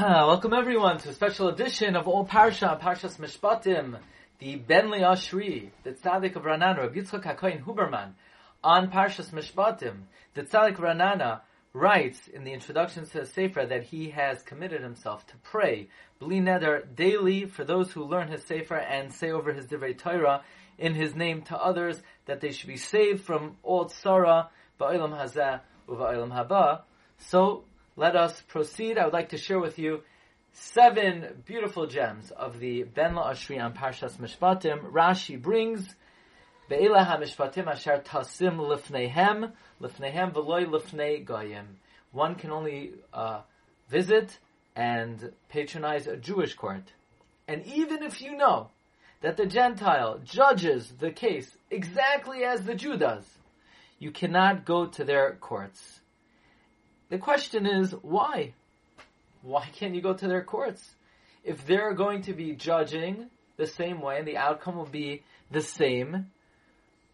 Uh, welcome everyone to a special edition of All Parsha, Parshas Mishpatim, the Benli Ashri, the Tzaddik of Ranana, Rabbi Yitzchak HaKoyin Huberman, on Parshas Mishpatim. The Tzaddik Ranana writes in the introduction to the Sefer that he has committed himself to pray, Bli Neder, daily for those who learn his Sefer and say over his Divrei Torah in his name to others that they should be saved from all tzara, Ba'ilam Hazeh, Uva'ilam Haba. So, let us proceed. I would like to share with you seven beautiful gems of the Ben La Ashri on Parshas Mishpatim. Rashi brings Be'ela HaMishpatim Asher Tasim Lifnehem Lifnehem V'loy Lifnei Goyim. One can only uh, visit and patronize a Jewish court. And even if you know that the Gentile judges the case exactly as the Jew does, you cannot go to their courts. The question is, why? Why can't you go to their courts? If they're going to be judging the same way and the outcome will be the same,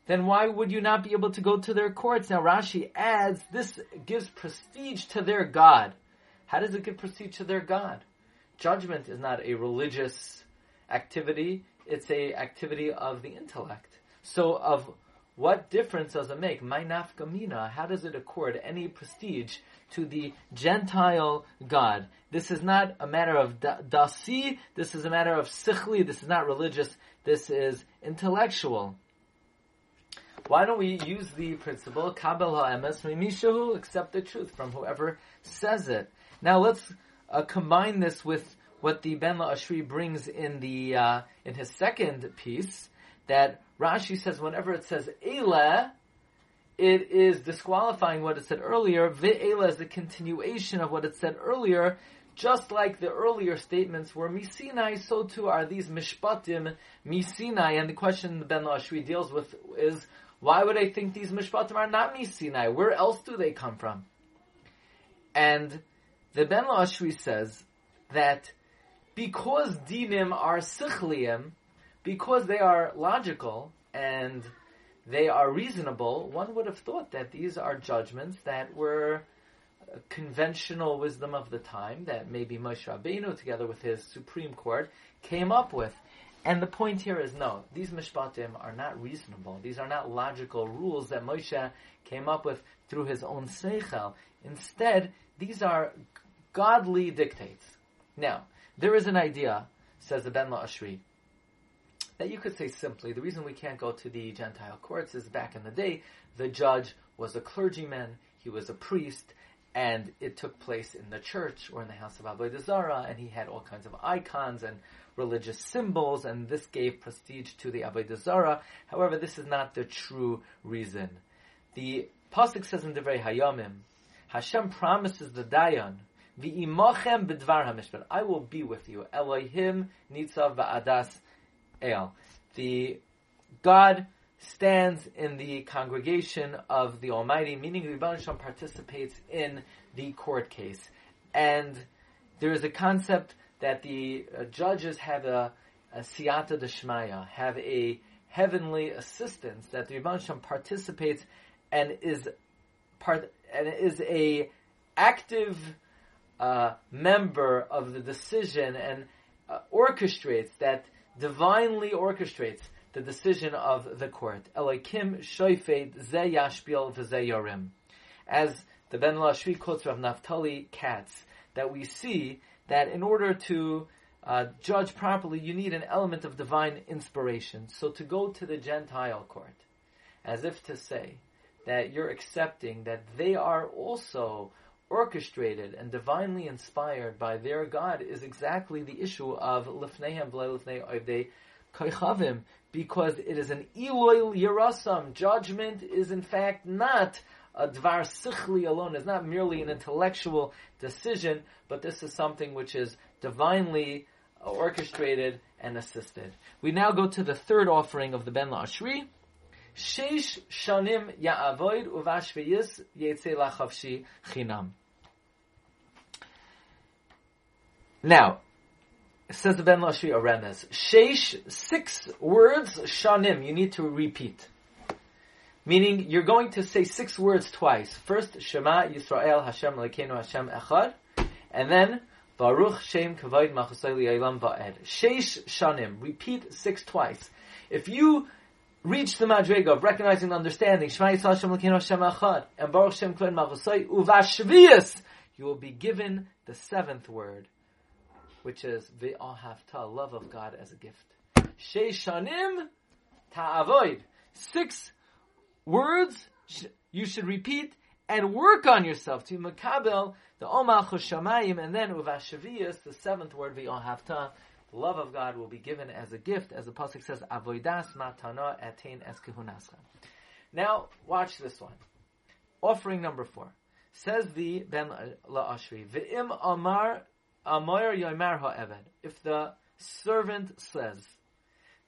then why would you not be able to go to their courts? Now Rashi adds, this gives prestige to their God. How does it give prestige to their God? Judgment is not a religious activity, it's a activity of the intellect. So of what difference does it make? My nafkamina, how does it accord any prestige to the Gentile God? This is not a matter of dasi, this is a matter of sichli, this is not religious, this is intellectual. Why don't we use the principle, kabel ha'emes mimishahu, accept the truth from whoever says it. Now let's uh, combine this with what the Ben Ashri brings in the, uh, in his second piece, that Rashi says whenever it says Ele, it is disqualifying what it said earlier. Ve'ela is a continuation of what it said earlier. Just like the earlier statements were Misinai, so too are these Mishpatim Misinai. And the question the Ben Ashri deals with is, why would I think these Mishpatim are not Misinai? Where else do they come from? And the Ben Ashri says that because dinim are sichliim, because they are logical and they are reasonable, one would have thought that these are judgments that were conventional wisdom of the time that maybe Moshe Rabbeinu, together with his Supreme Court, came up with. And the point here is no, these mishpatim are not reasonable. These are not logical rules that Moshe came up with through his own seichel. Instead, these are godly dictates. Now, there is an idea, says the Ben La Ashri, that you could say simply, the reason we can't go to the Gentile courts is back in the day, the judge was a clergyman, he was a priest, and it took place in the church or in the house of Avodah Zarah, and he had all kinds of icons and religious symbols, and this gave prestige to the Avodah Zarah. However, this is not the true reason. The pasuk says in Divrei Hayamim, Hashem promises the Dayan, V'imochem b'dvar hamishpat. I will be with you. Elohim nitzav va'adas El. The God stands in the congregation of the Almighty, meaning the Rebbe participates in the court case. And there is a concept that the uh, judges have a, a siyata deshmaya, have a heavenly assistance, that the Rebbe participates and is part and is a active uh, member of the decision and uh, orchestrates that divinely orchestrates the decision of the court. Elokim shoifet ze yashpil v'ze yorim. As the Ben Lashri quotes Rav Naftali Katz, that we see that in order to uh, judge properly, you need an element of divine inspiration. So to go to the Gentile court, as if to say that you're accepting that they are also orchestrated and divinely inspired by their God is exactly the issue of lifneihem v'lefnei oivdei koichavim, because it is an iloil yerasam. Judgment is in fact not a dvar sichli alone. It's not merely an intellectual decision, but this is something which is divinely uh, orchestrated and assisted. We now go to the third offering of the Ben La'ashri. Sheish shanim ya'avoid uvashveyis yetzei lachavshi chinam. Now, says the Ben Lashri Aremes, Sheish, six words, shanim, you need to repeat. Meaning, you're going to say six words twice. First, Shema Yisrael Hashem Lekenu Hashem Echad, and then Baruch Shem Kavod Machasai Li'Olam Va'ed. Sheish Shanim. Repeat six twice. If you reach the madrega of recognizing and understanding Shema Yisrael L'Keinu Hashem and Baruch Shem Uvashvius, you will be given the seventh word, which is Ve'ahavta, love of God as a gift. Sheish Shanim Ta'avoid. Six words you should repeat and work on yourself to makabel the omach and then uvashaviyas, the seventh word v'ohavta, the love of God will be given as a gift, as the pasuk says, avoidas matana etain es Now, watch this one. Offering number four. Says the Ben La'ashri, V'im amar amar yomer ha'eved. If the servant says,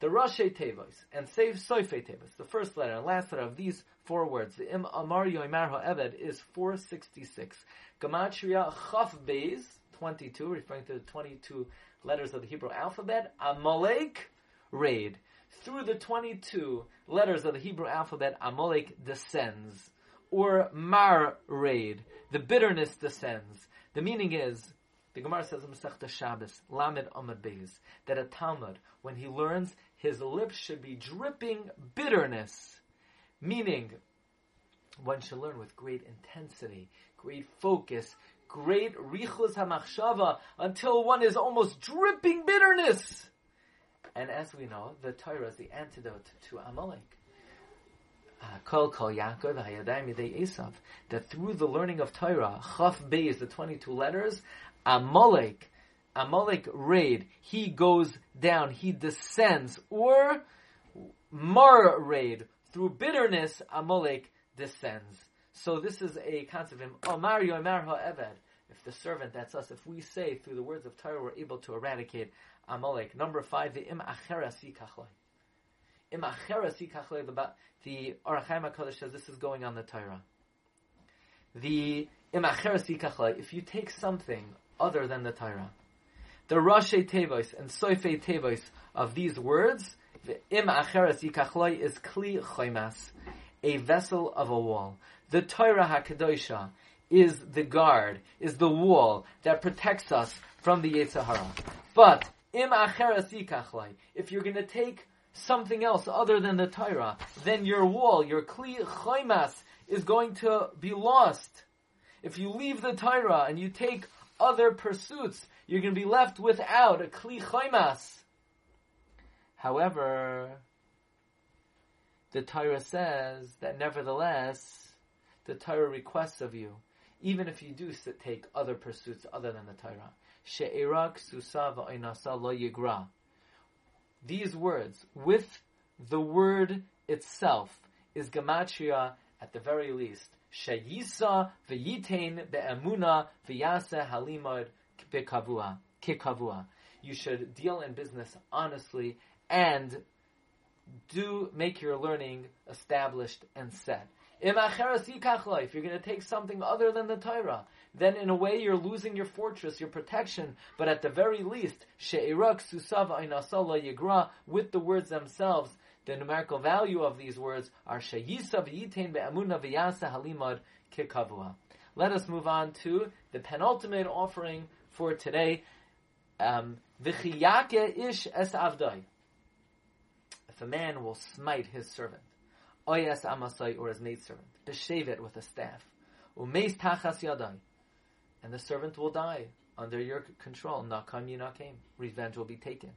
the Rashi Tevos and save Soife Tevos, the first letter and last letter of these four words, the Im Amar Yoimar Ha'eved is 466. Gematria Chaf Beis, 22, referring to the 22 letters of the Hebrew alphabet. Amalek, raid. Through the 22 letters of the Hebrew alphabet, Amalek descends. Or Mar, raid. The bitterness descends. The meaning is, the Gemara says in Masechta Shabbos, Lamed Amad Beis, that a Talmud, when he learns, his lips should be dripping bitterness. Meaning, one should learn with great intensity, great focus, great richus hamachshava, until one is almost dripping bitterness. And as we know, the Torah is the antidote to Amalek. Kol Kol Yaakov Hayadayim Yidei Esav. That through the learning of Torah, Chaf Beis, the twenty-two letters, Amalek, Amalek raid, he goes down, he descends, or Mar raid, through bitterness, Amalek descends. So this is a concept of oh, Omar Yomar Ha'eved. If the servant, that's us, if we say through the words of Torah, we're able to eradicate Amalek. Number five, the Im Achera Sikachloi. Im Achera Sikachloi, the Orach Chaim HaKadosh says this is going on the Torah. The Im Achera Sikachloi, if you take something other than the Torah, the Rashi Tevos and Soife Tevos of these words, the Im Acheres Yikachloi is Kli Choimas, a vessel of a wall. The Torah HaKadosha is the guard, is the wall that protects us from the Yetzirah. But, Im if you're going to take something else other than the Torah, then your wall, your Kli Choimas, is going to be lost. If you leave the Torah and you take other pursuits, you're going to be left without a kli chaymas. However, the Torah says that nevertheless, the Torah requests of you, even if you do take other pursuits other than the Torah, she'irak susa va'inasa lo yigra. These words, with the word itself, is gematria at the very least. Sheyisa v'yitain be'emuna v'yase halimad kikavua. Kikavua. You should deal in business honestly and do make your learning established and set. If you're going to take something other than the Torah, then in a way you're losing your fortress, your protection. But at the very least, with the words themselves, the numerical value of these words are. Let us move on to the penultimate offering for today. Um, ish es. If a man will smite his servant, oyas amasai or his maidservant, it with a staff, umeis tachas yadai, and the servant will die under your control. Nakam yinakim, revenge will be taken.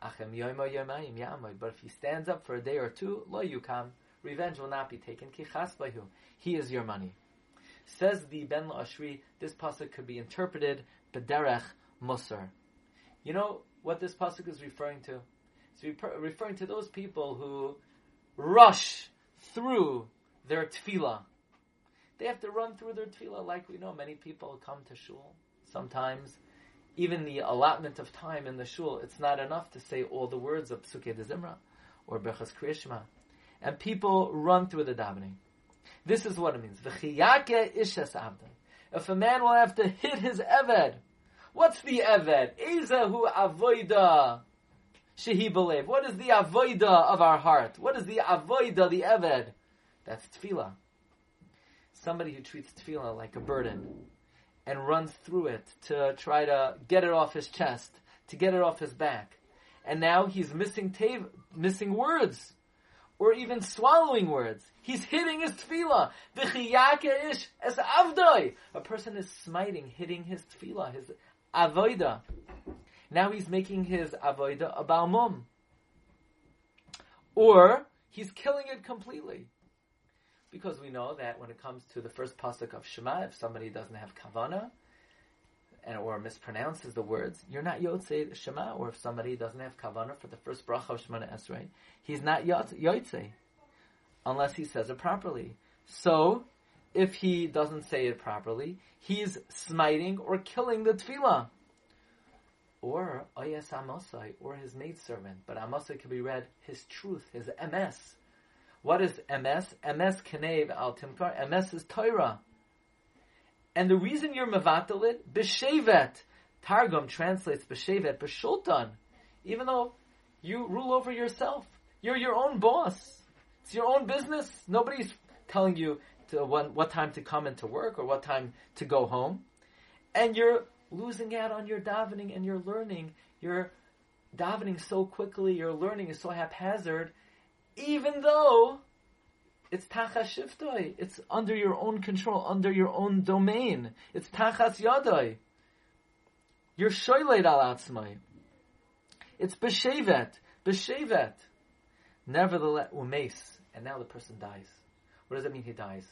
But if he stands up for a day or two, lo yukam, revenge will not be taken. He is your money. Says the Ben Ashri, this pasuk could be interpreted bederech musar. You know what this pasuk is referring to? It's referring to those people who rush through their tefillah. They have to run through their tefillah like we know many people come to shul. Sometimes even the allotment of time in the shul, it's not enough to say all the words of Psukei de Zimra or Berchas Kriyashma. And people run through the davening. This is what it means. V'chiyake ishes avdai. If a man will have to hit his eved, what's the eved? Ezehu avoida shehi believe. What is the avoida of our heart? What is the avoida, the eved? That's tefillah. Somebody who treats tefillah like a burden and runs through it to try to get it off his chest, to get it off his back. And now he's missing tav- missing words, or even swallowing words. He's hitting his tefillah. The chiyake ish es avdoi. A person is smiting, hitting his tefillah, his avoida. Now he's making his avoida a balmum. Or he's killing it completely. Because we know that when it comes to the first pasuk of Shema, if somebody doesn't have kavana, and or mispronounces the words, you're not yotze Shema. Or if somebody doesn't have kavana for the first bracha of Shemona Esrei, he's not yotze unless he says it properly. So, if he doesn't say it properly, he's smiting or killing the tefillah. Or oyes amosai, or his maidservant. But amosai can be read his truth, his ms. What is ms? Ms kanev al timkar. Ms is Torah. And the reason you're mevatel it, b'shevet. Targum translates b'shevet, b'shultan. Even though you rule over yourself. You're your own boss. It's your own business. Nobody's telling you to when, what time to come into work or what time to go home. And you're losing out on your davening and your learning. You're davening so quickly, your learning is so haphazard, even though it's tachas shiftoi. It's under your own control, under your own domain. It's tachas yadoi. You're shoyled al atzmai. It's b'shevet, b'shevet. Nevertheless, umes, and now the person dies. What does that mean? He dies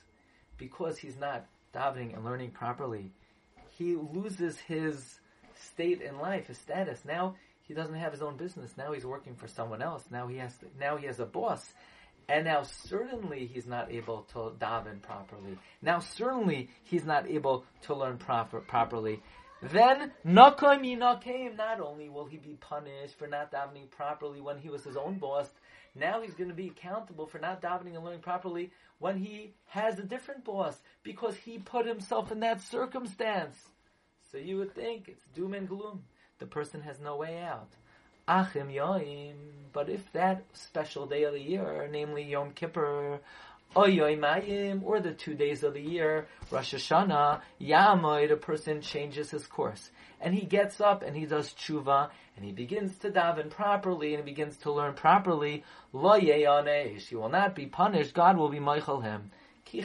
because he's not davening and learning properly. He loses his state in life, his status. Now he doesn't have his own business. Now he's working for someone else. Now he has to, now he has a boss. And now certainly he's not able to daven properly. Now certainly he's not able to learn proper, properly. Then, nakim nakim, not only will he be punished for not davening properly when he was his own boss, now he's going to be accountable for not davening and learning properly when he has a different boss because he put himself in that circumstance. So you would think it's doom and gloom. The person has no way out. Achim Yoim, but if that special day of the year, namely Yom Kippur, Oyoimayim, or the two days of the year, Rosh Hashanah, Yamoid, a person changes his course. And he gets up and he does tshuva, and he begins to daven properly, and he begins to learn properly, Lo Yeyanesh, he will not be punished, God will be moichel him. Ki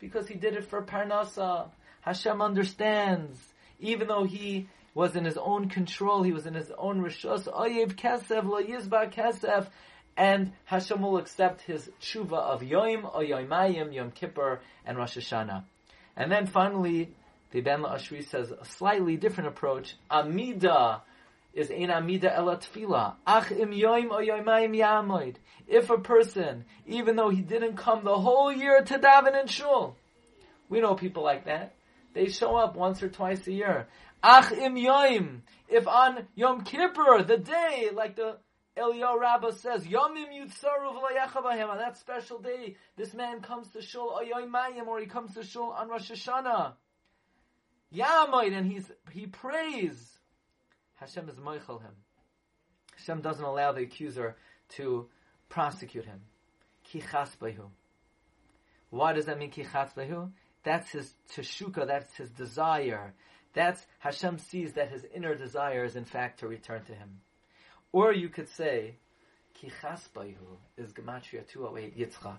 because he did it for Parnasa. Hashem understands, even though he was in his own control, he was in his own rishos, Oyev Kesef, Lo Yizba Kesef, and Hashem will accept his tshuva of Yom, or Yomayim, Yom Kippur, and Rosh Hashanah. And then finally, the Ben Ashri says a slightly different approach. Amida is ein amida ela tefila. Ach im yoim o yoimayim yamoid. If a person, even though he didn't come the whole year to daven in shul, we know people like that. They show up once or twice a year. Ach im yoim. If on Yom Kippur, the day, like the Eliyahu Rabbah says, Yomim Yutzaru v'layachavahim. On that special day, this man comes to Shul Oyoimayim, or he comes to Shul on Rosh Hashanah. Yamoid, and he's, he prays. Hashem is moichel him. Hashem doesn't allow the accuser to prosecute him. Ki behu. Why does that mean ki behu? That's his teshuka, that's his desire. That's, Hashem sees that his inner desire is in fact to return to him. Or you could say, Ki chasbayhu is Gematria 208 Yitzchak.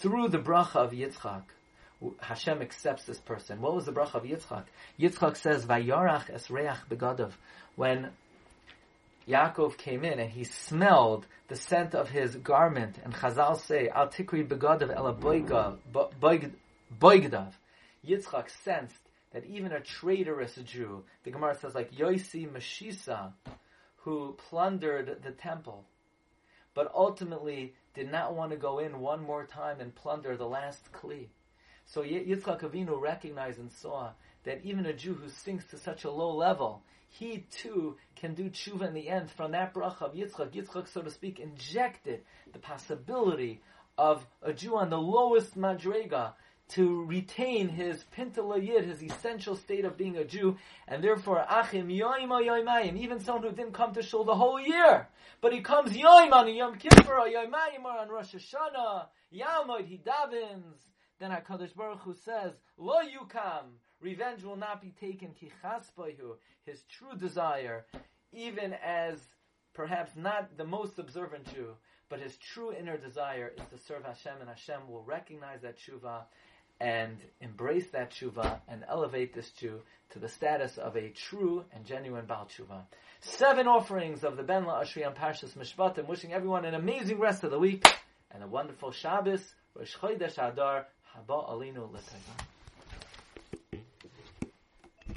Through the bracha of Yitzchak, Hashem accepts this person. What was the bracha of Yitzchak? Yitzchak says, Vayarach es reach begadov. When Yaakov came in and he smelled the scent of his garment, and Chazal say, Al tikri begadov ela boigdav. Yitzchak sensed that even a traitorous Jew, the Gemara says like Yosi Meshisa, who plundered the temple, but ultimately did not want to go in one more time and plunder the last Kli. So Yitzchak Avinu recognized and saw that even a Jew who sinks to such a low level, he too can do tshuva in the end from that bracha of Yitzchak. Yitzchak, so to speak, injected the possibility of a Jew on the lowest madrega to retain his pintalayid, his essential state of being a Jew, and therefore achim yoim yoimayim, even someone who didn't come to shul the whole year, but he comes yoim on Yom Kippur yoimayim on Rosh Hashanah, yamoid he davens. Then Hakadosh Baruch Hu says, Lo yukam, Revenge will not be taken ki chaspayu, his true desire, even as perhaps not the most observant Jew, but his true inner desire is to serve Hashem, and Hashem will recognize that tshuva and embrace that tshuva and elevate this Jew to the status of a true and genuine Baal tshuva. Seven offerings of the Ben La'ashri on Parshas Mishpatim, wishing everyone an amazing rest of the week and a wonderful Shabbos, Rosh Chodesh Adar, Haba Alinu L'Tayvah.